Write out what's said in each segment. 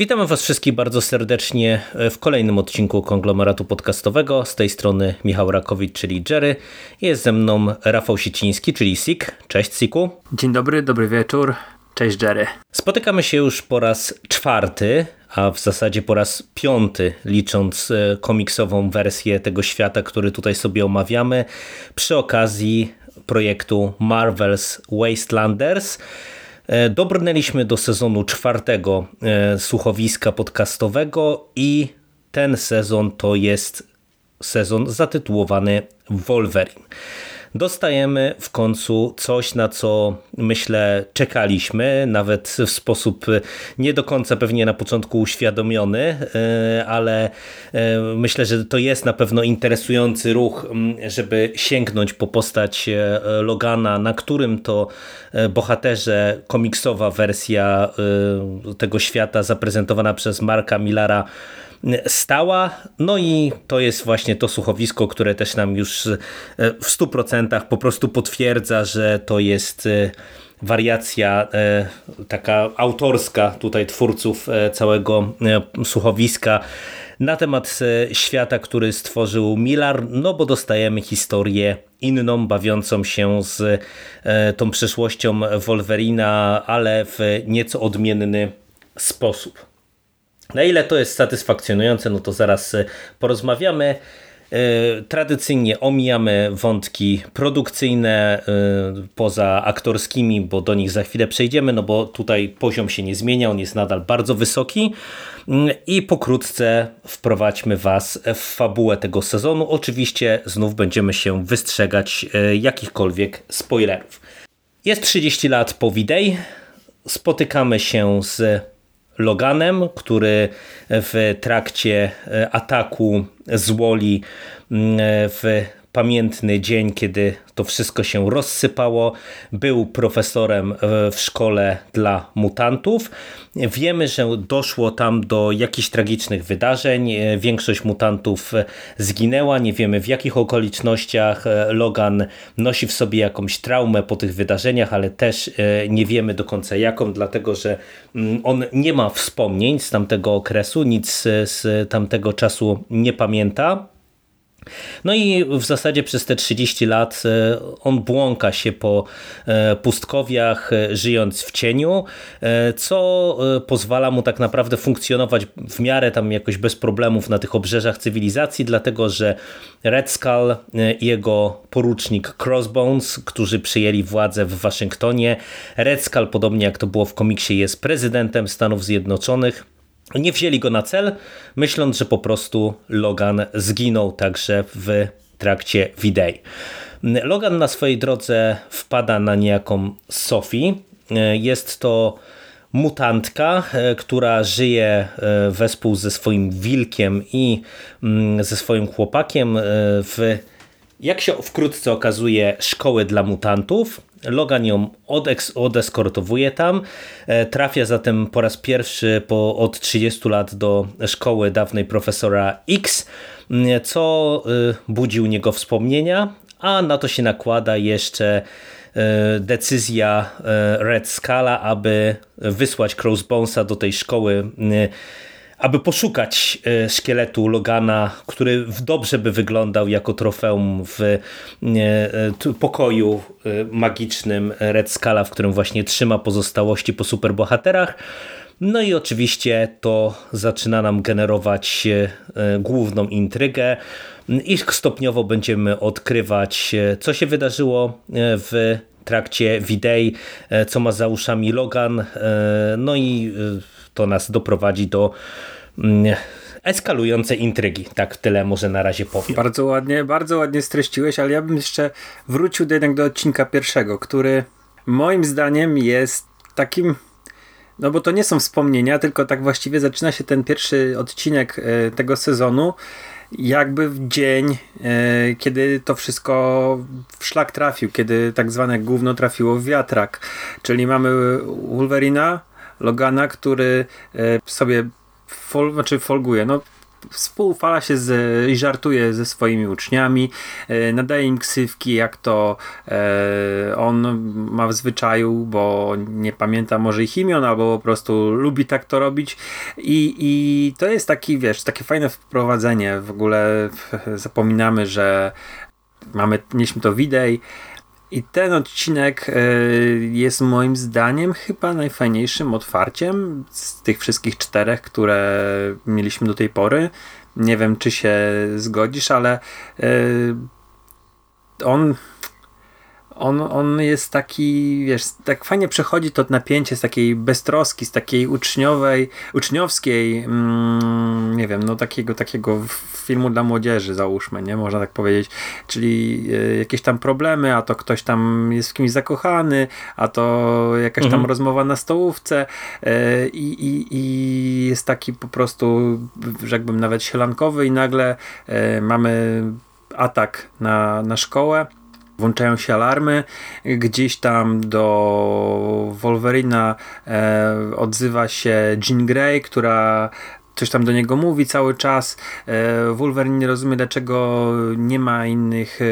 Witamy Was wszystkich bardzo serdecznie w kolejnym odcinku konglomeratu podcastowego. Z tej strony Michał Rakowicz, czyli Jerry. Jest ze mną Rafał Sieciński, czyli Sik. Cześć Siku. Dzień dobry, dobry wieczór. Cześć Jerry. Spotykamy się już po raz czwarty, a w zasadzie po raz piąty, licząc e, komiksową wersję tego świata, który tutaj sobie omawiamy, przy okazji projektu Marvel's Wastelanders. E, dobrnęliśmy do sezonu czwartego e, słuchowiska podcastowego i ten sezon to jest sezon zatytułowany Wolverine dostajemy w końcu coś, na co myślę czekaliśmy, nawet w sposób nie do końca pewnie na początku uświadomiony, e, ale e, myślę, że to jest na pewno interesujący ruch, żeby sięgnąć po postać e, Logana, na którym to bohaterze komiksowa wersja tego świata zaprezentowana przez Marka Millara stała. No i to jest właśnie to słuchowisko, które też nam już e, w 100% po prostu potwierdza, że to jest e, wariacja e, taka autorska tutaj twórców całego słuchowiska na temat świata, który stworzył Millar, no bo dostajemy historię inną, bawiącą się z tą przeszłością Wolverina, ale w nieco odmienny sposób. Na ile to jest satysfakcjonujące, no to zaraz e, porozmawiamy. E, tradycyjnie omijamy wątki produkcyjne e, poza aktorskimi, bo do nich za chwilę przejdziemy, no bo tutaj poziom się nie zmienia, on jest nadal bardzo wysoki. Mm, I pokrótce wprowadźmy Was w fabułę tego sezonu. Oczywiście znów będziemy się wystrzegać jakichkolwiek spoilerów. Jest 30 lat po Widej. Spotykamy się z Loganem, który w trakcie e, ataku z Woli mm, w pamiętny dzień, kiedy to wszystko się rozsypało. Był profesorem w szkole dla mutantów. Wiemy, że doszło tam do jakichś tragicznych wydarzeń. Większość mutantów zginęła. Nie wiemy w jakich okolicznościach. Logan nosi w sobie jakąś traumę po tych wydarzeniach, ale też e, nie wiemy do końca jaką, dlatego że mm, on nie ma wspomnień z tamtego okresu, nic z tamtego czasu nie pamięta. No i w zasadzie przez te 30 lat e, on błąka się po e, pustkowiach, e, żyjąc w cieniu, co pozwala mu tak naprawdę funkcjonować w miarę tam jakoś bez problemów na tych obrzeżach cywilizacji, dlatego że Red Skull i jego porucznik Crossbones, którzy przyjęli władzę w Waszyngtonie. Red Skull, podobnie jak to było w komiksie, jest prezydentem Stanów Zjednoczonych nie wzięli go na cel, myśląc, że po prostu Logan zginął także w trakcie Widei. Logan na swojej drodze wpada na niejaką Sophie. Jest to mutantka, która żyje wespół ze swoim wilkiem i mm, ze swoim chłopakiem w, jak się wkrótce okazuje, szkoły dla mutantów. Logan ją odeskortowuje tam, e, trafia zatem po raz pierwszy po, od 30 lat do szkoły dawnej profesora X, co e, budzi u niego wspomnienia, a na to się nakłada jeszcze e, decyzja Red Scala, aby wysłać Crossbonesa do tej szkoły aby poszukać e, szkieletu Logana, który dobrze by wyglądał jako trofeum w e, e, pokoju magicznym Red Scala, w którym właśnie trzyma pozostałości po superbohaterach. No i oczywiście to zaczyna nam generować główną intrygę i stopniowo będziemy odkrywać, co się wydarzyło w trakcie Widei, co ma za uszami Logan, no i to nas doprowadzi do mm, eskalującej intrygi. Tak tyle może na razie powiem. Bardzo ładnie, bardzo ładnie streściłeś, ale ja bym jeszcze wrócił do jednak do odcinka pierwszego, który moim zdaniem jest takim no bo to nie są wspomnienia, tylko tak właściwie zaczyna się ten pierwszy odcinek e, tego sezonu jakby w dzień, e, kiedy to wszystko w szlak trafił, kiedy tak zwane gówno trafiło w wiatrak. Czyli mamy Wolverina, Logana, który e, sobie fol, znaczy folguje, no współfala się z, i żartuje ze swoimi uczniami, e, nadaje im ksywki, jak to e, on ma w zwyczaju, bo nie pamięta może ich imion, albo po prostu lubi tak to robić. I, i to jest taki, wiesz, takie fajne wprowadzenie, w ogóle zapominamy, że mamy, mieliśmy to widej, i ten odcinek e, jest moim zdaniem chyba najfajniejszym otwarciem z tych wszystkich czterech, które mieliśmy do tej pory. Nie wiem, czy się zgodzisz, ale e, on on, on jest taki, wiesz, tak fajnie przechodzi to napięcie z takiej beztroski, z takiej uczniowej, uczniowskiej, mm, nie wiem, no takiego, takiego filmu dla młodzieży, załóżmy, nie? Można tak powiedzieć. Czyli y, jakieś tam problemy, a to ktoś tam jest w kimś zakochany, a to jakaś mhm. tam rozmowa na stołówce y, i, i jest taki po prostu, rzekłbym nawet sielankowy i nagle y, mamy atak na, na szkołę włączają się alarmy. Gdzieś tam do Wolverina e, odzywa się Jean Grey, która coś tam do niego mówi cały czas. E, Wolverine nie rozumie, dlaczego nie ma innych e,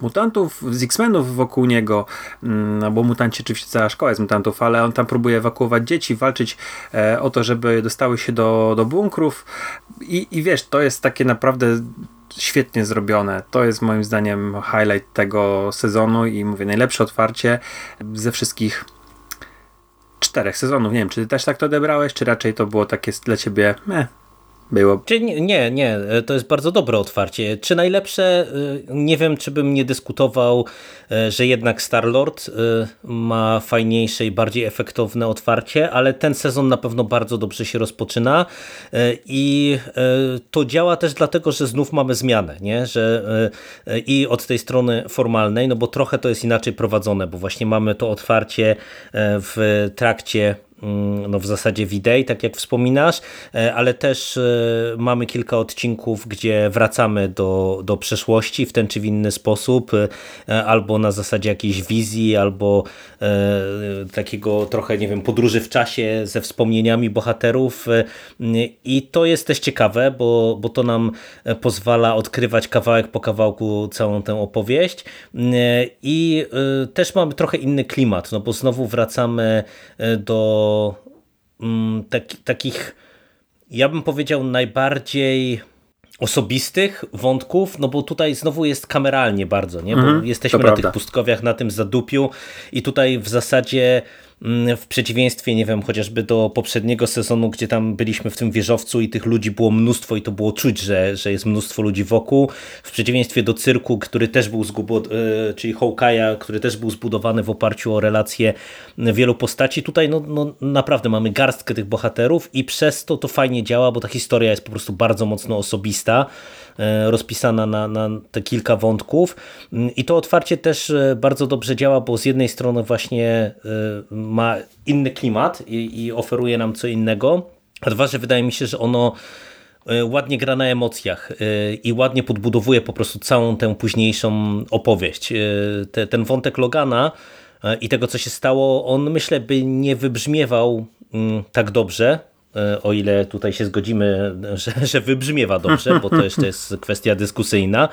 mutantów z X-Menów wokół niego, mm, no bo mutanci oczywiście cała szkoła jest mutantów, ale on tam próbuje ewakuować dzieci, walczyć e, o to, żeby dostały się do, do bunkrów I, i wiesz, to jest takie naprawdę świetnie zrobione. To jest moim zdaniem highlight tego sezonu i mówię, najlepsze otwarcie ze wszystkich czterech sezonów. Nie wiem, czy ty też tak to odebrałeś, czy raczej to było takie dla ciebie, meh, było. Czy nie, nie, to jest bardzo dobre otwarcie. Czy najlepsze? Y, nie wiem, czy bym nie dyskutował, y, że jednak Star-Lord ma fajniejsze i bardziej efektowne otwarcie, ale ten sezon na pewno bardzo dobrze się rozpoczyna i to działa też dlatego, że znów mamy zmianę, nie? Że i od tej strony formalnej, no bo trochę to jest inaczej prowadzone, bo właśnie mamy to otwarcie w trakcie no w zasadzie widej, tak jak wspominasz, e, ale też e, mamy kilka odcinków, gdzie wracamy do, do przeszłości w ten czy w inny sposób, e, albo na zasadzie jakiejś wizji, albo takiego trochę, nie wiem, podróży w czasie ze wspomnieniami bohaterów. I to jest też ciekawe, bo, bo to nam pozwala odkrywać kawałek po kawałku całą tę opowieść. I też mamy trochę inny klimat, no bo znowu wracamy do mm, taki, takich, ja bym powiedział, najbardziej osobistych wątków, no bo tutaj znowu jest kameralnie bardzo, nie? Bo mm, jesteśmy na prawda. tych pustkowiach, na tym zadupiu i tutaj w zasadzie w przeciwieństwie, nie wiem, chociażby do poprzedniego sezonu, gdzie tam byliśmy w tym wieżowcu i tych ludzi było mnóstwo i to było czuć, że, że jest mnóstwo ludzi wokół. W przeciwieństwie do cyrku, który też był zgubod- e, czyli Hawkeye'a, który też był zbudowany w oparciu o relacje wielu postaci. Tutaj no, no, naprawdę mamy garstkę tych bohaterów i przez to to fajnie działa, bo ta historia jest po prostu bardzo mocno osobista. E, rozpisana na, na te kilka wątków mm, i to otwarcie też e, bardzo dobrze działa, bo z jednej strony właśnie e, ma inny klimat i, i oferuje nam co innego, a dwa, że wydaje mi się, że ono ładnie gra na emocjach i ładnie podbudowuje po prostu całą tę późniejszą opowieść. ten wątek Logana i tego, co się stało, on myślę by nie wybrzmiewał mm, tak dobrze, o ile tutaj się zgodzimy, że, że wybrzmiewa dobrze, bo to jeszcze jest kwestia dyskusyjna,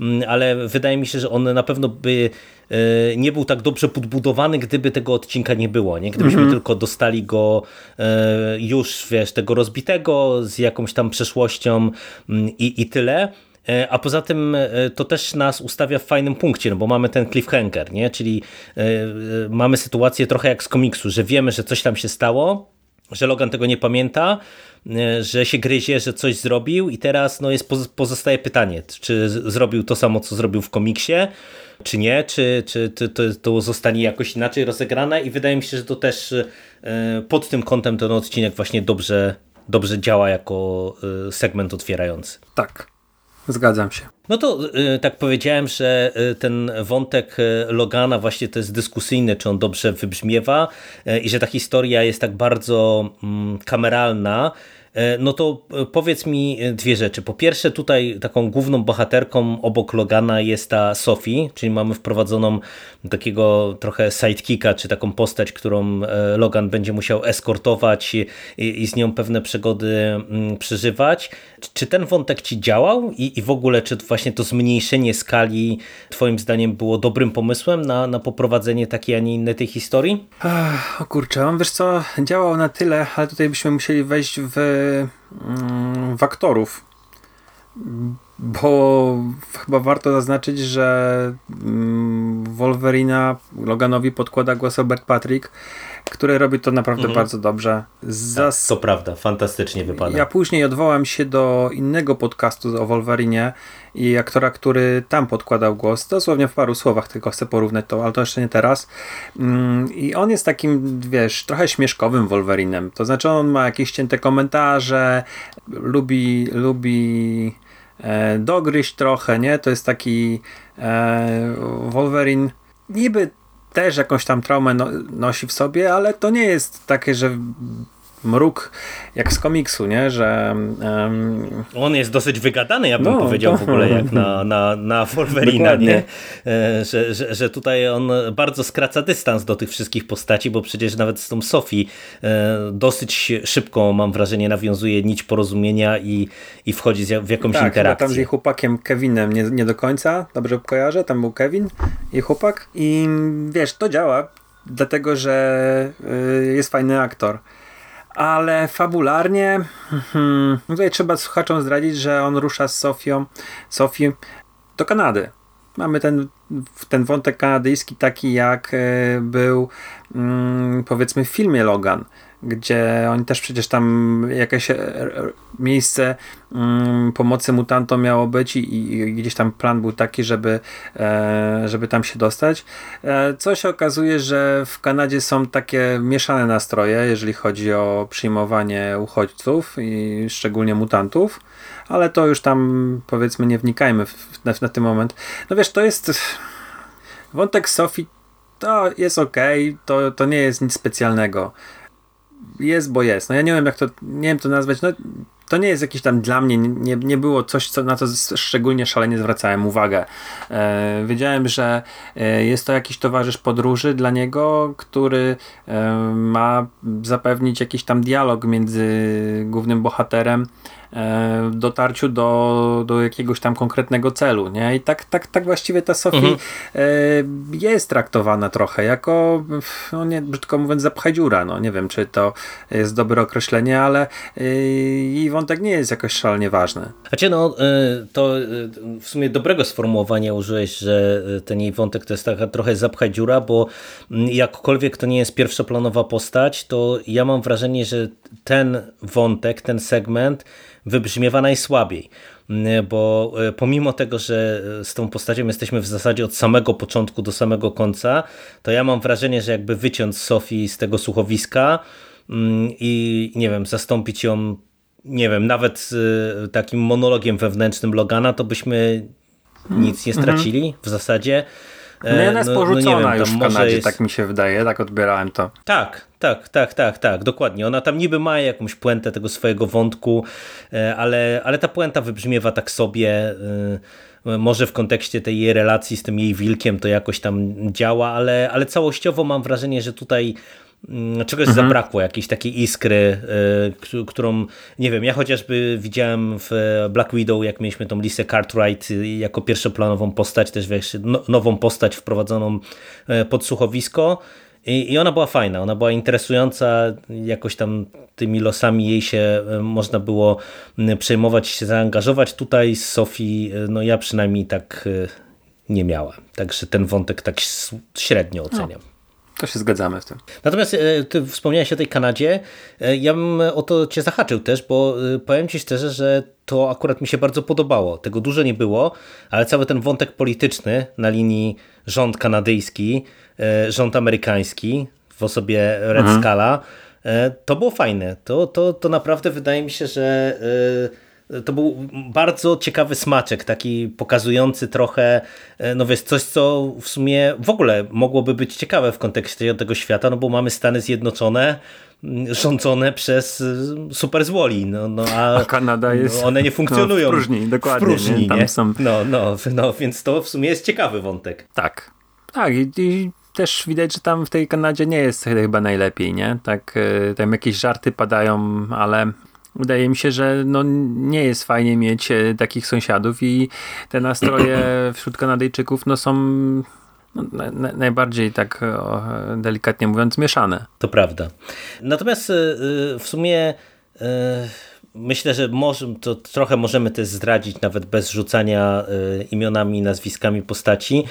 mm, ale wydaje mi się, że on na pewno by e, nie był tak dobrze podbudowany, gdyby tego odcinka nie było, nie? gdybyśmy mm -hmm. tylko dostali go e, już, wiesz, tego rozbitego z jakąś tam przeszłością mm, i, i tyle. A poza tym to też nas ustawia w fajnym punkcie, no bo mamy ten cliffhanger, nie? czyli mamy sytuację trochę jak z komiksu, że wiemy, że coś tam się stało, że Logan tego nie pamięta, e, że się gryzie, że coś zrobił i teraz no jest, pozostaje pytanie, czy zrobił to samo, co zrobił w komiksie, czy nie, czy, czy to, to, zostanie jakoś inaczej rozegrane i wydaje mi się, że to też e, pod tym kątem ten odcinek właśnie dobrze, dobrze działa jako e, segment otwierający. Tak, zgadzam się. No to y, tak powiedziałem, że y, ten wątek y, Logana właśnie to jest dyskusyjny, czy on dobrze wybrzmiewa i że ta historia jest tak bardzo mm, kameralna no to e, powiedz mi e, dwie rzeczy. Po pierwsze, tutaj taką główną bohaterką obok Logana jest ta Sophie, czyli mamy wprowadzoną takiego trochę sidekicka, czy taką postać, którą Logan będzie musiał eskortować i, z nią pewne przygody mm, przeżywać. Czy ten wątek ci działał i, w ogóle, czy właśnie to zmniejszenie skali twoim zdaniem było dobrym pomysłem na, na poprowadzenie takiej, a nie innej tej historii? Ach, o kurczę, on wiesz co, działał na tyle, ale tutaj byśmy musieli wejść w w aktorów. Bo chyba warto zaznaczyć, że mm, Wolverina Loganowi podkłada głos Robert Patrick, który robi to naprawdę mhm. bardzo dobrze. Zas... Tak, to prawda, fantastycznie wypada. Ja później odwołam się do innego podcastu o Wolverinie i aktora, który tam podkładał głos, dosłownie w paru słowach tylko chcę porównać to, ale to jeszcze nie teraz. Mm, I on jest takim, wiesz, trochę śmieszkowym Wolverinem. To znaczy on ma jakieś cięte komentarze, lubi, lubi e, dogryźć trochę, nie? To jest taki e, Wolverine niby też jakąś tam traumę no, nosi w sobie, ale to nie jest takie, że mruk jak z komiksu, nie? Że um... on jest dosyć wygadany, ja bym no, powiedział to... w ogóle jak na, na, na Wolverina, nie? E, że, że, że tutaj on bardzo skraca dystans do tych wszystkich postaci, bo przecież nawet z tą Sofii e, dosyć szybko mam wrażenie nawiązuje nić porozumienia i, i wchodzi w jakąś tak, interakcję. tam z jej chłopakiem Kevinem nie, nie do końca, dobrze kojarzę, tam był Kevin i chłopak i wiesz, to działa dlatego, że y, jest fajny aktor ale fabularnie hmm, tutaj trzeba słuchaczom zdradzić, że on rusza z Sofią, Sofią do Kanady. Mamy ten, ten wątek kanadyjski taki jak e, był mm, powiedzmy w filmie Logan gdzie oni też przecież tam jakieś e, miejsce mm, pomocy mutantom miało być i, i, gdzieś tam plan był taki, żeby, e, żeby tam się dostać. E, co się okazuje, że w Kanadzie są takie mieszane nastroje, jeżeli chodzi o przyjmowanie uchodźców i szczególnie mutantów, ale to już tam powiedzmy nie wnikajmy w, na, na ten moment. No wiesz, to jest wątek Sofii to jest ok, to, to nie jest nic specjalnego jest, bo jest. No ja nie wiem, jak to, nie wiem to nazwać. No, to nie jest jakiś tam dla mnie, nie, nie było coś, co, na co szczególnie szalenie zwracałem uwagę. E, wiedziałem, że e, jest to jakiś towarzysz podróży dla niego, który e, ma zapewnić jakiś tam dialog między głównym bohaterem dotarciu do, do jakiegoś tam konkretnego celu, nie? I tak, tak, tak właściwie ta Sophie mhm. E, jest traktowana trochę jako, no nie, brzydko mówiąc, zapchaj dziura, no nie wiem, czy to jest dobre określenie, ale e, wątek nie jest jakoś szalenie ważny. Znaczy no, to w sumie dobrego sformułowania użyłeś, że ten jej wątek to jest taka trochę zapchaj dziura, bo jakkolwiek to nie jest pierwszoplanowa postać, to ja mam wrażenie, że ten wątek, ten segment wybrzmiewa najsłabiej, bo e, pomimo tego, że e, z tą postacią jesteśmy w zasadzie od samego początku do samego końca, to ja mam wrażenie, że jakby wyciąć Sofii z tego słuchowiska i nie wiem, zastąpić ją nie wiem, nawet e, takim monologiem wewnętrznym Logana, to byśmy nic nie mhm. stracili w zasadzie. No ona jest no, porzucona no wiem, już w Kanadzie, jest... tak mi się wydaje, tak odbierałem to. Tak, tak, tak, tak, tak, dokładnie. Ona tam niby ma jakąś puentę tego swojego wątku, e, ale, ale ta puenta wybrzmiewa tak sobie, e, może w kontekście tej jej relacji z tym jej wilkiem to jakoś tam działa, ale, ale całościowo mam wrażenie, że tutaj czegoś mhm. zabrakło, jakiejś takiej iskry, y, którą, nie wiem, ja chociażby widziałem w Black Widow, jak mieliśmy tą Lisę Cartwright jako pierwszoplanową postać, też wiesz, no, nową postać wprowadzoną pod słuchowisko i, ona była fajna, ona była interesująca, jakoś tam tymi losami jej się można było przejmować, się zaangażować. Tutaj z Sofii, no ja przynajmniej tak nie miałem. Także ten wątek tak średnio oceniam. No. To się zgadzamy w tym. Natomiast ty wspomniałeś o tej Kanadzie. Ja bym o to cię zahaczył też, bo powiem ci szczerze, że to akurat mi się bardzo podobało. Tego dużo nie było, ale cały ten wątek polityczny na linii rząd kanadyjski, E, rząd amerykański w osobie Red mhm. Scala, e, to było fajne. To, to, to naprawdę wydaje mi się, że to był bardzo ciekawy smaczek, taki pokazujący trochę, e, no wiesz, coś, co w sumie w ogóle mogłoby być ciekawe w kontekście tego świata, no bo mamy Stany Zjednoczone, mm, rządzone przez e, super złoli, no, no a, a Kanada jest one nie funkcjonują no, w próżni, dokładnie. W próżni, nie? nie? Są... No, no, no, więc to w sumie jest ciekawy wątek. Tak, tak i, i też widać, że tam w tej Kanadzie nie jest chyba najlepiej, nie? Tak, e, tam jakieś żarty padają, ale wydaje mi się, że no, nie jest fajnie mieć e, takich sąsiadów i te nastroje wśród Kanadyjczyków no, są no, na, najbardziej tak o, delikatnie mówiąc mieszane. To prawda. Natomiast e, w sumie myślę, że może, to trochę możemy też zdradzić, nawet bez rzucania imionami, nazwiskami postaci,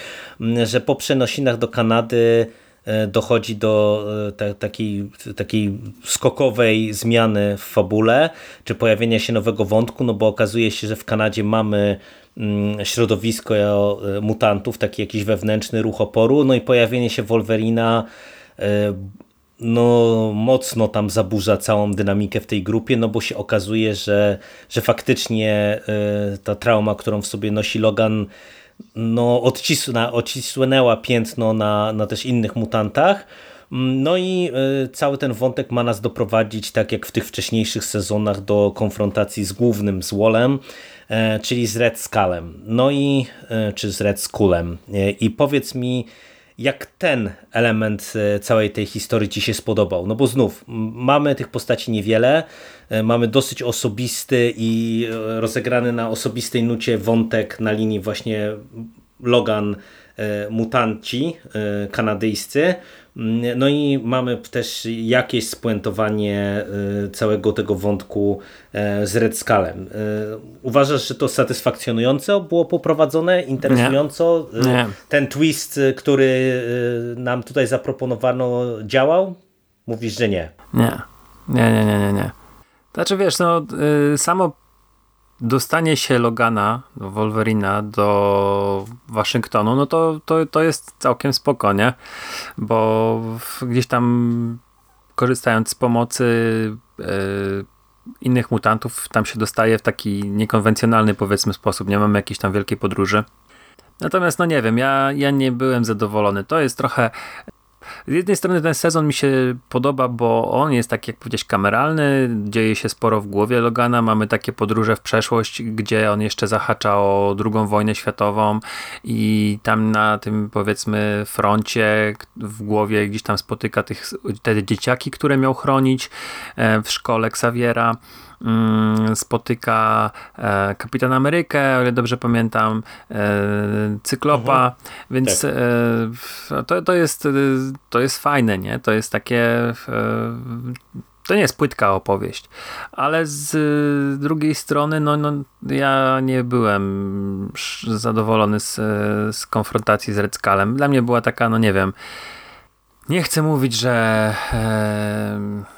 że po przenosinach do Kanady E, dochodzi do e, takiej, takiej skokowej zmiany w fabule, czy pojawienia się nowego wątku, no bo okazuje się, że w Kanadzie mamy mm, środowisko e, mutantów, taki jakiś wewnętrzny ruch oporu, no i pojawienie się Wolverina no mocno tam zaburza całą dynamikę w tej grupie, no bo się okazuje, że, że faktycznie ta trauma, którą w sobie nosi Logan no, odcisnęła, odcisnęła piętno na, na też innych mutantach. No i y, cały ten wątek ma nas doprowadzić, tak jak w tych wcześniejszych sezonach, do konfrontacji z głównym złolem, e, czyli z Red Skullem. No i, e, czy z Red Skullem. E, I powiedz mi, jak ten element e, całej tej historii Ci się spodobał? No bo znów, mamy tych postaci niewiele, e, mamy dosyć osobisty i e, rozegrany na osobistej nucie wątek na linii właśnie Logan, mutanci kanadyjscy, no i mamy też jakieś spuentowanie y, całego tego wątku e, z Red Skullem. Y, uważasz, że to satysfakcjonująco było poprowadzone, interesująco? Nie. Nie. Ten twist, który nam tutaj zaproponowano działał? Mówisz, że nie. Nie. Nie, nie, nie, nie, nie. Znaczy wiesz, no y, samo dostanie się Logana, Wolverina do Waszyngtonu, no to, to, to jest całkiem spokojnie, bo gdzieś tam korzystając z pomocy yy, innych mutantów, tam się dostaje w taki niekonwencjonalny powiedzmy sposób, nie mamy jakiejś tam wielkiej podróży. Natomiast no nie wiem, ja, ja nie byłem zadowolony. To jest trochę z jednej strony ten sezon mi się podoba, bo on jest tak jak powiedzieć kameralny, dzieje się sporo w głowie Logana, mamy takie podróże w przeszłość, gdzie on jeszcze zahacza o drugą wojnę światową i tam na tym powiedzmy froncie w głowie gdzieś tam spotyka tych, te dzieciaki, które miał chronić e, w szkole Xaviera. Mm, spotyka e, Kapitan Amerykę, o ile dobrze pamiętam, e, Cyklopa, mhm. więc tak. E, to, to, jest, to jest fajne, nie? To jest takie to nie jest płytka opowieść, ale z drugiej strony, no, no ja nie byłem zadowolony z, z konfrontacji z Red Skullem. Dla mnie była taka, no nie wiem, nie chcę mówić, że E,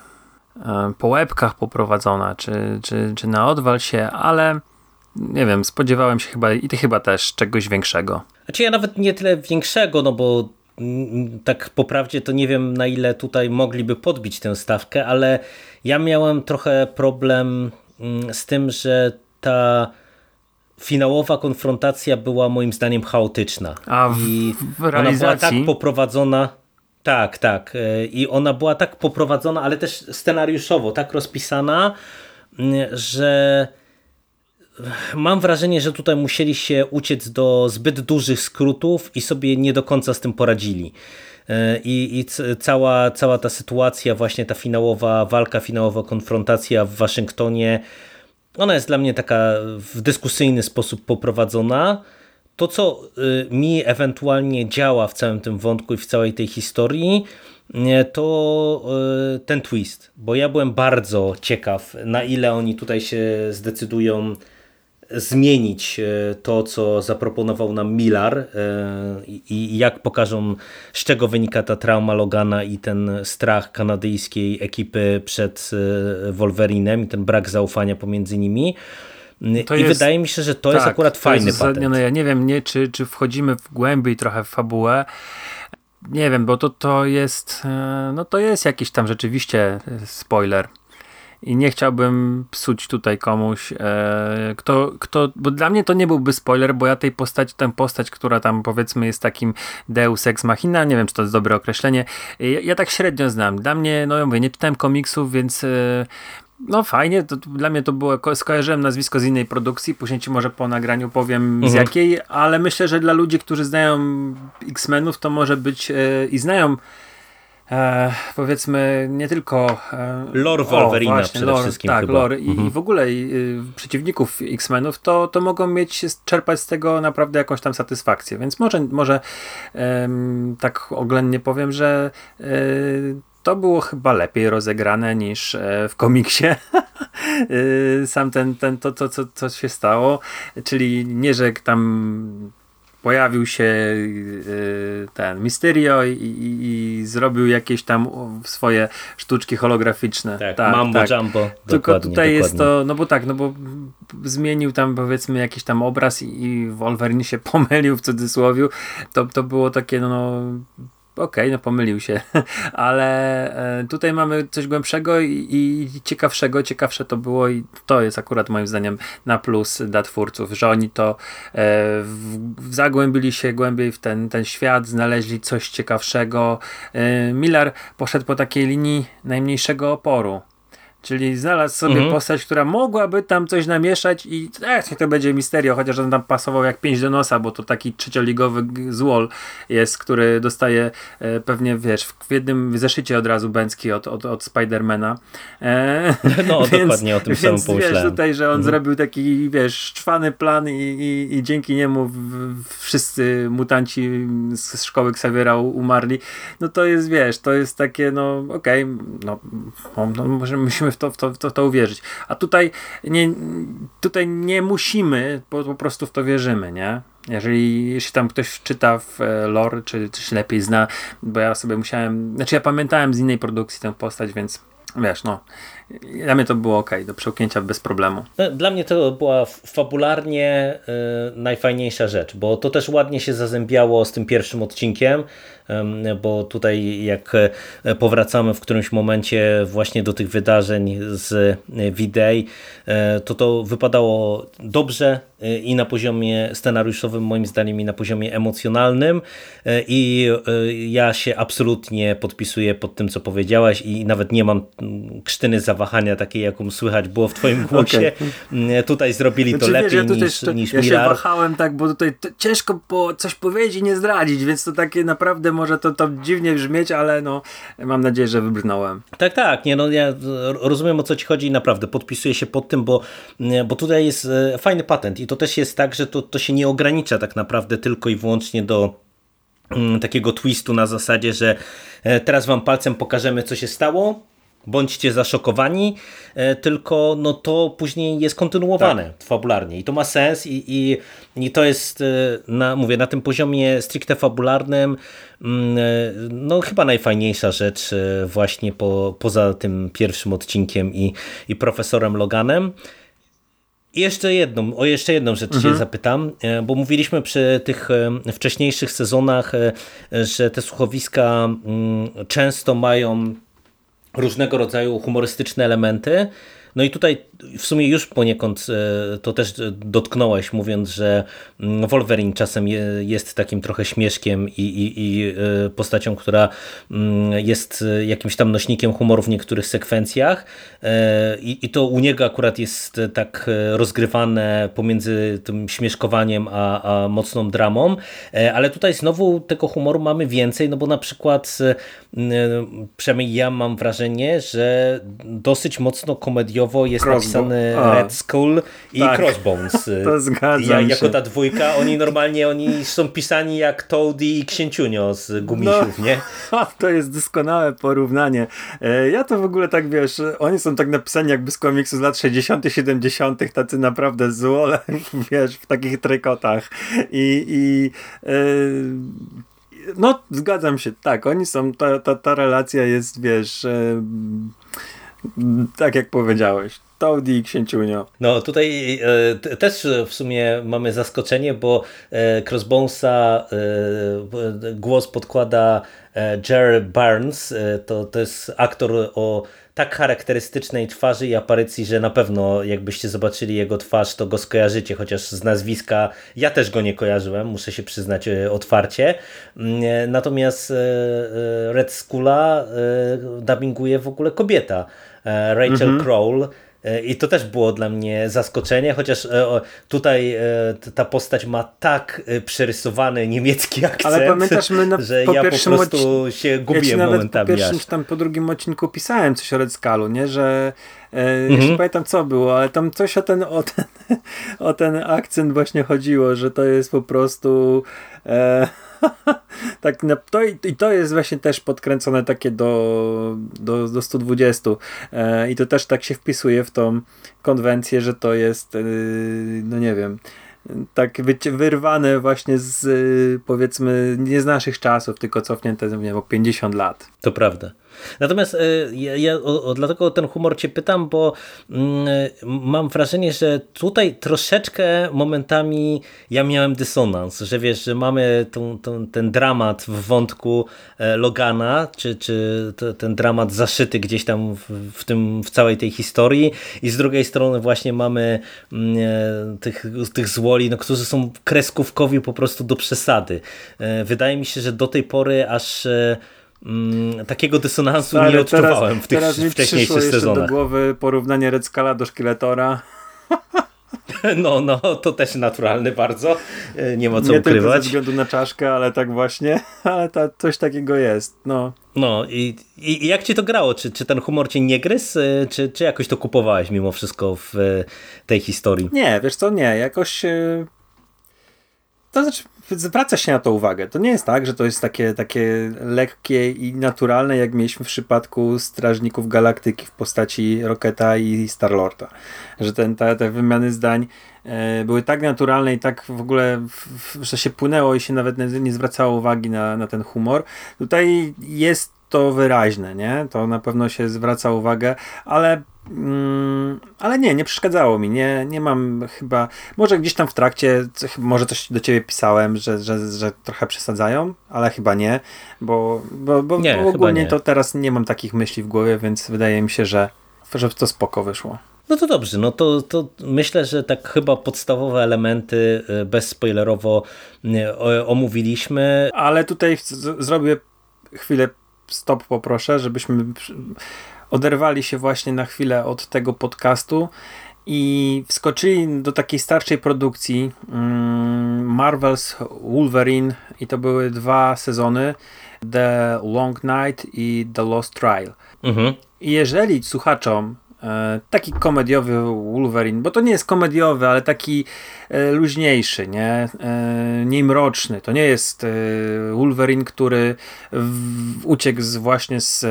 po łebkach poprowadzona, czy, czy, czy na odwal się, ale nie wiem, spodziewałem się chyba i ty chyba też czegoś większego. Znaczy ja nawet nie tyle większego, no bo mm, tak po prawdzie to nie wiem na ile tutaj mogliby podbić tę stawkę, ale ja miałem trochę problem mm, z tym, że ta finałowa konfrontacja była moim zdaniem chaotyczna. A w, I w realizacji... ona była tak poprowadzona tak, tak. E, I ona była tak poprowadzona, ale też scenariuszowo, tak rozpisana, że mam wrażenie, że tutaj musieli się uciec do zbyt dużych skrótów i sobie nie do końca z tym poradzili. E, I, i cała, cała ta sytuacja, właśnie ta finałowa walka, finałowa konfrontacja w Waszyngtonie, ona jest dla mnie taka w dyskusyjny sposób poprowadzona to, co y, mi ewentualnie działa w całym tym wątku i w całej tej historii, to y, ten twist, bo ja byłem bardzo ciekaw, na ile oni tutaj się zdecydują zmienić y, to, co zaproponował nam Millar i jak pokażą, z czego wynika ta trauma Logana i ten strach kanadyjskiej ekipy przed Wolverinem i ten brak zaufania pomiędzy nimi. To I jest, wydaje mi się, że to tak, jest akurat to fajny jest patent. Ja nie wiem, nie, czy, czy wchodzimy w głębiej trochę w fabułę. Nie wiem, bo to, to jest e, no to jest jakiś tam rzeczywiście spoiler. i nie chciałbym psuć tutaj komuś, e, kto, kto, bo dla mnie to nie byłby spoiler, bo ja tej postaci, tę postać, która tam powiedzmy jest takim deus ex machina, nie wiem, czy to jest dobre określenie, ja, ja tak średnio znam. Dla mnie, no ja mówię, nie czytałem komiksów, więc e, no fajnie, to, to, dla mnie to było, skojarzyłem nazwisko z innej produkcji, później ci może po nagraniu powiem mhm. z jakiej, ale myślę, że dla ludzi, którzy znają X-Menów, to może być e, i znają e, powiedzmy nie tylko e, lore Wolverina o, właśnie, przede lore, wszystkim tak, chyba. lore i, mhm. i w ogóle i, y, przeciwników X-Menów, to, to mogą mieć, czerpać z tego naprawdę jakąś tam satysfakcję, więc może, może tak oględnie powiem, że e, to było chyba lepiej rozegrane niż e, w komiksie. E, sam ten, ten to, to, co, co się stało, czyli nie, że tam pojawił się e, ten Mysterio i, i, i, zrobił jakieś tam swoje sztuczki holograficzne. Tak, tak Mambo tak. Jumbo. Tylko tutaj dokładnie. jest to, no bo tak, no bo zmienił tam powiedzmy jakiś tam obraz i, i Wolverine się pomylił w cudzysłowie. To, to było takie no okej, okay, no pomylił się, ale e, tutaj mamy coś głębszego i, i, ciekawszego. Ciekawsze to było i to jest akurat moim zdaniem na plus dla twórców, że oni to e, w, zagłębili się głębiej w ten, ten świat, znaleźli coś ciekawszego. E, Miller poszedł po takiej linii najmniejszego oporu. Czyli znalazł sobie mhm. postać, która mogłaby tam coś namieszać i ech, to będzie misterio, chociaż on tam pasował jak pięć do nosa, bo to taki trzecioligowy złol jest, który dostaje e, pewnie, wiesz, w jednym zeszycie od razu Bęcki od, od, od Spidermana. E, no, więc, dokładnie o tym więc, samym pomyślałem. Wiesz, tutaj, że on mhm. zrobił taki, wiesz, czwany plan i, i, i dzięki niemu w, w, wszyscy mutanci z szkoły Xaviera umarli. No to jest, wiesz, to jest takie, no okej, okay, no, no, może musimy w to, w to, w to, w to uwierzyć. A tutaj nie, tutaj nie musimy, po, po prostu w to wierzymy, nie? Jeżeli jeśli tam ktoś czyta w e, lore, czy coś lepiej zna, bo ja sobie musiałem, znaczy ja pamiętałem z innej produkcji tę postać, więc wiesz, no, dla mnie to było ok, do przełknięcia bez problemu. No, dla mnie to była fabularnie y, najfajniejsza rzecz, bo to też ładnie się zazębiało z tym pierwszym odcinkiem, bo tutaj jak e, powracamy w którymś momencie właśnie do tych wydarzeń z V-Day, y, to to wypadało dobrze i na poziomie scenariuszowym, moim zdaniem, i na poziomie emocjonalnym. I ja się absolutnie podpisuję pod tym, co powiedziałaś, i nawet nie mam krztyny za wahania takiej, jaką słychać było w twoim głosie. Okay. Tutaj zrobili znaczy, to lepiej wiesz, ja niż, to, niż Ja się wahałem tak, bo tutaj ciężko po coś powiedzieć i nie zdradzić, więc to takie naprawdę może to, to dziwnie brzmieć, ale no mam nadzieję, że wybrnąłem. Tak, tak, nie no ja rozumiem o co ci chodzi i naprawdę podpisuję się pod tym, bo, bo tutaj jest e, fajny patent i to też jest tak, że to, to się nie ogranicza tak naprawdę tylko i wyłącznie do mm, takiego twistu na zasadzie, że e, teraz wam palcem pokażemy co się stało, bądźcie zaszokowani, e, tylko no to później jest kontynuowane tak. fabularnie i to ma sens i, i, i to jest, e, na, mówię, na tym poziomie stricte fabularnym mm, e, no chyba najfajniejsza rzecz właśnie po, poza tym pierwszym odcinkiem i, i profesorem Loganem. I jeszcze jedną, o jeszcze jedną rzecz mhm. Cię zapytam, bo mówiliśmy przy tych wcześniejszych sezonach, że te słuchowiska mm, często mają różnego rodzaju humorystyczne elementy. No i tutaj w sumie już poniekąd e, to też dotknąłeś, mówiąc, że mm, Wolverine czasem jest takim trochę śmieszkiem i, i, i e, postacią, która mm, jest jakimś tam nośnikiem humoru w niektórych sekwencjach. E, I, I to u niego akurat jest tak rozgrywane pomiędzy tym śmieszkowaniem a, a mocną dramą. Ale tutaj znowu tego humoru mamy więcej, no bo na przykład przynajmniej ja mam wrażenie, że dosyć mocno komediowo jest napisany A. Red Skull i tak. Crossbones. To zgadzam ja, Jako ta dwójka, oni normalnie oni są pisani jak Toady i Księciunio z Gumisiów, no, nie? To jest doskonałe porównanie. E, ja to w ogóle tak, wiesz, oni są tak napisani jakby z komiksu z lat 60 70 tacy naprawdę złole, wiesz, w takich trykotach i, i yy, no, zgadzam się, tak, oni są, ta, ta, ta relacja jest, wiesz, tak jak powiedziałeś, Toady i Księciunio. No tutaj e, też w sumie mamy zaskoczenie, bo e, Crossbonesa e, głos podkłada e, Jerry Barnes. E, to, to jest aktor o tak charakterystycznej twarzy i aparycji, że na pewno jakbyście zobaczyli jego twarz, to go skojarzycie, chociaż z nazwiska ja też go nie kojarzyłem, muszę się przyznać e, otwarcie. Mm, natomiast Red Skula dubbinguje w ogóle kobieta, Rachel mhm. Crowell, E, I to też było dla mnie zaskoczenie, chociaż e, tutaj e, ta postać ma tak przerysowany niemiecki akcent, Ale pamiętasz, my na, że po ja po prostu się gubiłem ja momentami. Po pierwszym, aż. tam po drugim odcinku pisałem coś o Red Scalu, nie? że mhm. jeszcze pamiętam co było, ale tam coś o ten, o ten, o ten akcent właśnie chodziło, że to jest po prostu e, tak, no, to, i to jest właśnie też podkręcone takie do, do, do 120 e, i to też tak się wpisuje w tą konwencję, że to jest, e, no nie wiem, tak wyrwane właśnie z powiedzmy nie z naszych czasów, tylko cofnięte nie wiem, o 50 lat. To prawda. Natomiast e, ja, ja o, o, dlatego o ten humor cię pytam, bo mm, mam wrażenie, że tutaj troszeczkę momentami ja miałem dysonans, że wiesz, że mamy tą, tą, ten dramat w wątku e, Logana, czy, czy ten dramat zaszyty gdzieś tam w, w, tym, w całej tej historii i z drugiej strony właśnie mamy mm, e, tych, tych złoli, no, którzy są kreskówkowi po prostu do przesady. Wydaje mi się, że do tej pory aż Mm, takiego dysonansu Stary, nie odczuwałem teraz, w tych teraz wcześniejszych sezonach. do głowy porównanie Red Scala do Szkieletora. No, no, to też naturalny bardzo. E, nie ma co nie ukrywać. Nie ze względu na czaszkę, ale tak właśnie, ale ta, coś takiego jest. No, no i, i jak ci to grało? Czy, czy ten humor cię nie gryzł, e, czy, czy jakoś to kupowałeś mimo wszystko w e, tej historii? Nie, wiesz co, nie. Jakoś to znaczy, zwraca się na to uwagę. To nie jest tak, że to jest takie, takie lekkie i naturalne, jak mieliśmy w przypadku Strażników Galaktyki w postaci Roketa i Starlorda. Że ten, te, te wymiany zdań e, były tak naturalne i tak w ogóle, w, w, że się płynęło i się nawet nie, nie zwracało uwagi na, na ten humor. Tutaj jest to wyraźne, nie? To na pewno się zwraca uwagę, ale Mm, ale nie, nie przeszkadzało mi. Nie, nie mam chyba. Może gdzieś tam w trakcie, może coś do ciebie pisałem, że, że, że trochę przesadzają, ale chyba nie, bo, bo, bo, nie, bo ogólnie nie. to teraz nie mam takich myśli w głowie, więc wydaje mi się, że, że to spoko wyszło. No to dobrze, no to, to myślę, że tak chyba podstawowe elementy y, bezspoilerowo y, omówiliśmy. Ale tutaj zrobię chwilę stop poproszę, żebyśmy oderwali się właśnie na chwilę od tego podcastu i wskoczyli do takiej starszej produkcji mm, Marvel's Wolverine i to były dwa sezony The Long Night i The Lost Trial. Mhm. Jeżeli słuchaczom taki komediowy Wolverine, bo to nie jest komediowy, ale taki e, luźniejszy, nie? E, nie mroczny. To nie jest Wolverine, który uciekł z, właśnie z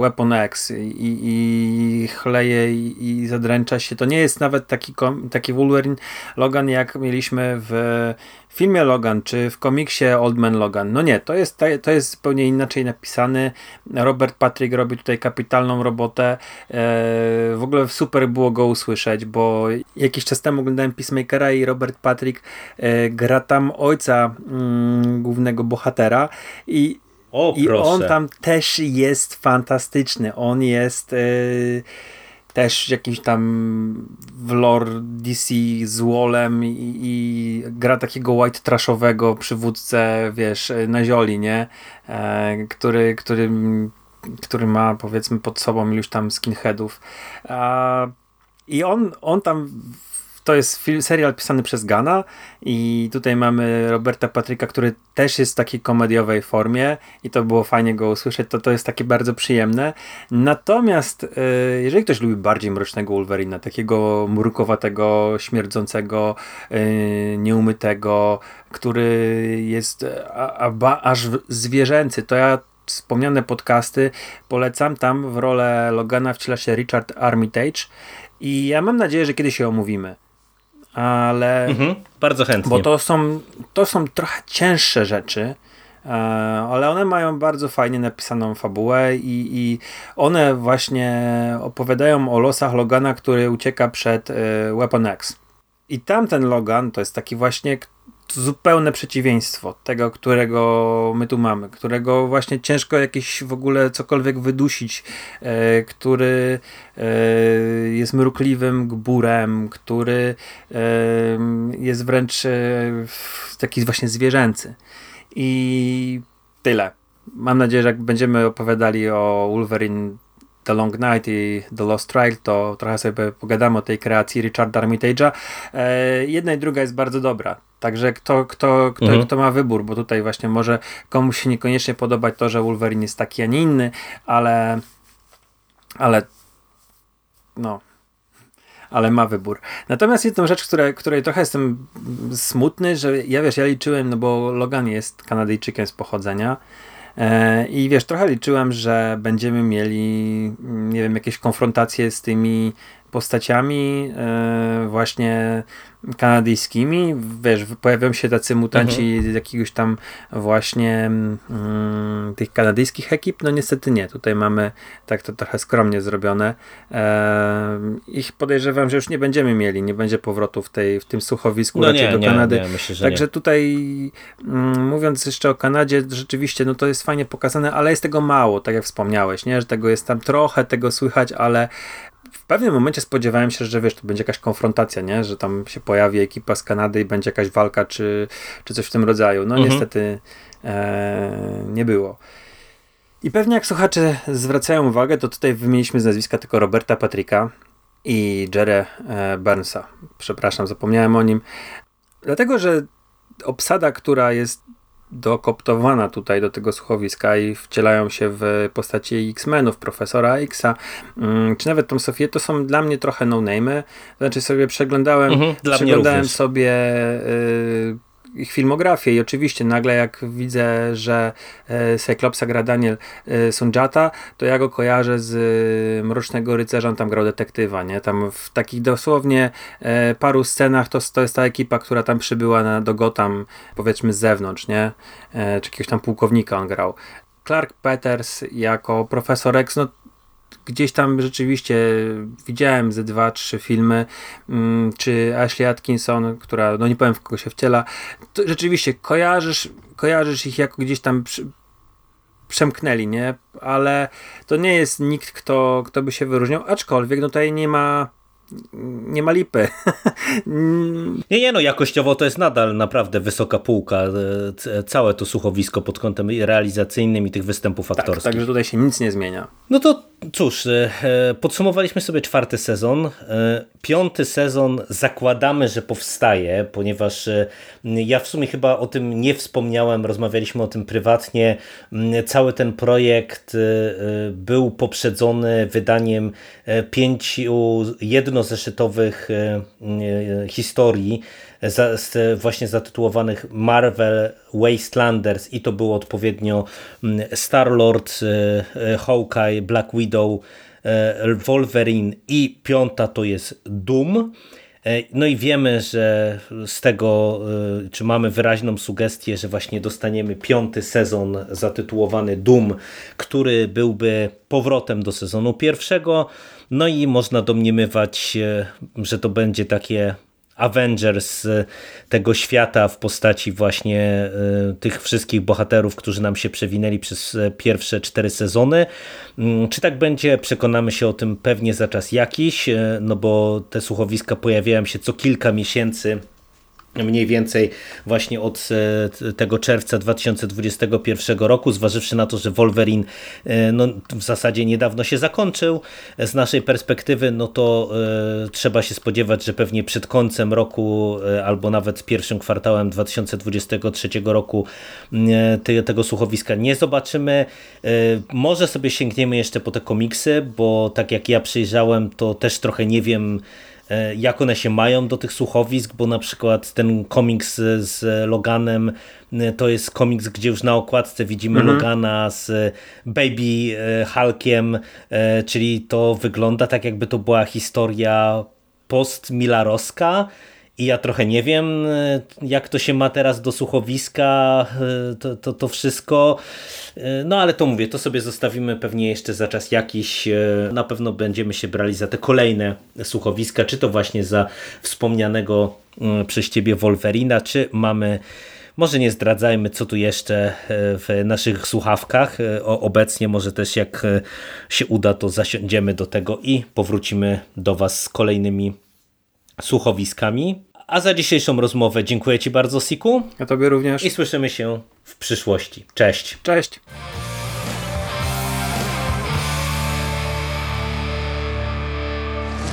Weapon X i, i chleje i, i zadręcza się. To nie jest nawet taki, taki Wolverine Logan, jak mieliśmy w w filmie Logan, czy w komiksie Old Man Logan. No nie, to jest, to jest zupełnie inaczej napisany. Robert Patrick robi tutaj kapitalną robotę. E, w ogóle super było go usłyszeć, bo jakiś czas temu oglądałem Peacemakera i Robert Patrick e, gra tam ojca mm, głównego bohatera i o, I on tam też jest fantastyczny. On jest. Yy, też jakimś tam w lore DC z Wallem i, i, gra takiego white trashowego przywódcę, wiesz, na zioli, nie? E, który, który, który ma powiedzmy pod sobą iluś tam skinheadów. E, I on, on tam to jest film, serial pisany przez Gana i tutaj mamy Roberta Patryka, który też jest w takiej komediowej formie i to było fajnie go usłyszeć, to to jest takie bardzo przyjemne. Natomiast e, jeżeli ktoś lubi bardziej mrocznego Wolverina, takiego mrukowatego, śmierdzącego, e, nieumytego, który jest aż zwierzęcy, to ja wspomniane podcasty polecam. Tam w rolę Logana wciela się Richard Armitage i ja mam nadzieję, że kiedyś się omówimy ale. Mhm, bardzo chętnie. Bo to są, to są trochę cięższe rzeczy, e, ale one mają bardzo fajnie napisaną fabułę i, i one właśnie opowiadają o losach Logana, który ucieka przed e, Weapon X. I tamten Logan to jest taki właśnie zupełne przeciwieństwo tego, którego my tu mamy, którego właśnie ciężko jakieś w ogóle cokolwiek wydusić, e, który e, jest mrukliwym gburem, który e, jest wręcz e, taki właśnie zwierzęcy. I tyle. Mam nadzieję, że jak będziemy opowiadali o Wolverine The Long Night i The Lost Trial, to trochę sobie pogadamy o tej kreacji Richarda Armitage'a. E, jedna i druga jest bardzo dobra. Także kto, kto, kto, mhm. kto ma wybór, bo tutaj właśnie może komuś się niekoniecznie podobać to, że Wolverine jest taki, a nie inny, ale ale no ale ma wybór. Natomiast jedną rzecz, której, której trochę jestem smutny, że ja wiesz, ja liczyłem, no bo Logan jest Kanadyjczykiem z pochodzenia, I wiesz, trochę liczyłem, że będziemy mieli, nie wiem, jakieś konfrontacje z tymi postaciami e, właśnie kanadyjskimi. Wiesz, pojawią się tacy mutanci mhm. jakiegoś tam właśnie mm, tych kanadyjskich ekip. No niestety nie. Tutaj mamy tak to trochę skromnie zrobione. E, ich podejrzewam, że już nie będziemy mieli. Nie będzie powrotu w, tej, w tym słuchowisku no raczej nie, do nie, Kanady. Nie, myślę, Także tutaj mm, mówiąc jeszcze o Kanadzie, rzeczywiście no to jest fajnie pokazane, ale jest tego mało, tak jak wspomniałeś, nie? że tego jest tam trochę, tego słychać, ale w pewnym momencie spodziewałem się, że wiesz, to będzie jakaś konfrontacja, nie? Że tam się pojawi ekipa z Kanady i będzie jakaś walka, czy, czy coś w tym rodzaju. No mhm. niestety e, nie było. I pewnie jak słuchacze zwracają uwagę, to tutaj wymieniliśmy z nazwiska tylko Roberta Patricka i Jerry e, Burnsa. Przepraszam, zapomniałem o nim. Dlatego, że obsada, która jest dokoptowana tutaj do tego słuchowiska i wcielają się w postaci X-Menów, Profesora Xa, mm, czy nawet tą Sofię, to są dla mnie trochę no-name'y. Znaczy sobie przeglądałem, mhm, przeglądałem sobie y, ich filmografię i oczywiście nagle jak widzę, że e, Cyclopsa gra Daniel e, Sunjata, to ja go kojarzę z e, Mrocznego Rycerza, on tam grał detektywa, nie? Tam w takich dosłownie paru scenach to, to jest ta ekipa, która tam przybyła na, do Gotham, powiedzmy z zewnątrz, nie? Czy jakiegoś tam pułkownika on grał. Clark Peters jako profesor X, no gdzieś tam rzeczywiście widziałem ze dwa, trzy filmy, mm, czy Ashley Atkinson, która, no nie powiem w kogo się wciela, rzeczywiście kojarzysz, kojarzysz ich jako gdzieś tam przy, przemknęli, nie? Ale to nie jest nikt, kto, kto by się wyróżniał, aczkolwiek no tutaj nie ma nie ma lipy. nie, nie, no jakościowo to jest nadal naprawdę wysoka półka. E, całe to słuchowisko pod kątem realizacyjnym i tych występów tak, aktorskich. Tak, także tutaj się nic nie zmienia. No to cóż, e, e, podsumowaliśmy sobie czwarty sezon. Piąty sezon zakładamy, że powstaje, ponieważ ja w sumie chyba o tym nie wspomniałem, rozmawialiśmy o tym prywatnie. Cały ten projekt był poprzedzony wydaniem pięciu jedno jednozeszytowych e, e, historii właśnie zatytułowanych Marvel Wastelanders i to było odpowiednio mm, Star-Lord, e, Hawkeye, Black Widow, Wolverine i piąta to jest Doom. No i wiemy, że z tego, czy mamy wyraźną sugestię, że właśnie dostaniemy piąty sezon zatytułowany Doom, który byłby powrotem do sezonu pierwszego. No i można domniemywać, że to będzie takie Avengers tego świata w postaci właśnie e, tych wszystkich bohaterów, którzy nam się przewinęli przez e, pierwsze cztery sezony. Mm, czy tak będzie? Przekonamy się o tym pewnie za czas jakiś, no bo te słuchowiska pojawiają się co kilka miesięcy mniej więcej właśnie od e, tego czerwca 2021 roku, zważywszy na to, że Wolverine e, no, w zasadzie niedawno się zakończył z naszej perspektywy, no to e, trzeba się spodziewać, że pewnie przed końcem roku albo nawet pierwszym kwartałem 2023 roku te, tego słuchowiska nie zobaczymy. Może sobie sięgniemy jeszcze po te komiksy, bo tak jak ja przyjrzałem, to też trochę nie wiem jak one się mają do tych słuchowisk, bo na przykład ten komiks z Loganem e, to jest komiks, gdzie już na okładce widzimy mhm. Logana z Baby e, Hulkiem, czyli to wygląda tak jakby to była historia post-milarowska I ja trochę nie wiem, e, jak to się ma teraz do słuchowiska, e, to, to, to wszystko. E, No ale to mówię, to sobie zostawimy pewnie jeszcze za czas jakiś. Na pewno będziemy się brali za te kolejne słuchowiska, czy to właśnie za wspomnianego mm, przez ciebie Wolverina, czy mamy. Może nie zdradzajmy, co tu jeszcze w naszych słuchawkach. Obecnie może też jak się uda, to zasiądziemy do tego i powrócimy do Was z kolejnymi słuchowiskami. A za dzisiejszą rozmowę dziękuję Ci bardzo, Siku, A tobie również. i słyszymy się w przyszłości. Cześć! Cześć.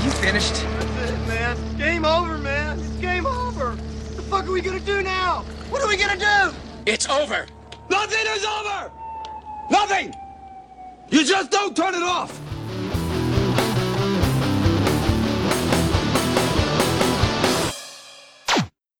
You finished? That's it, man. Game over, man. It's game over. What the fuck are we gonna do now? What are we gonna do? It's over. Nothing is over! Nothing! You just don't turn it off!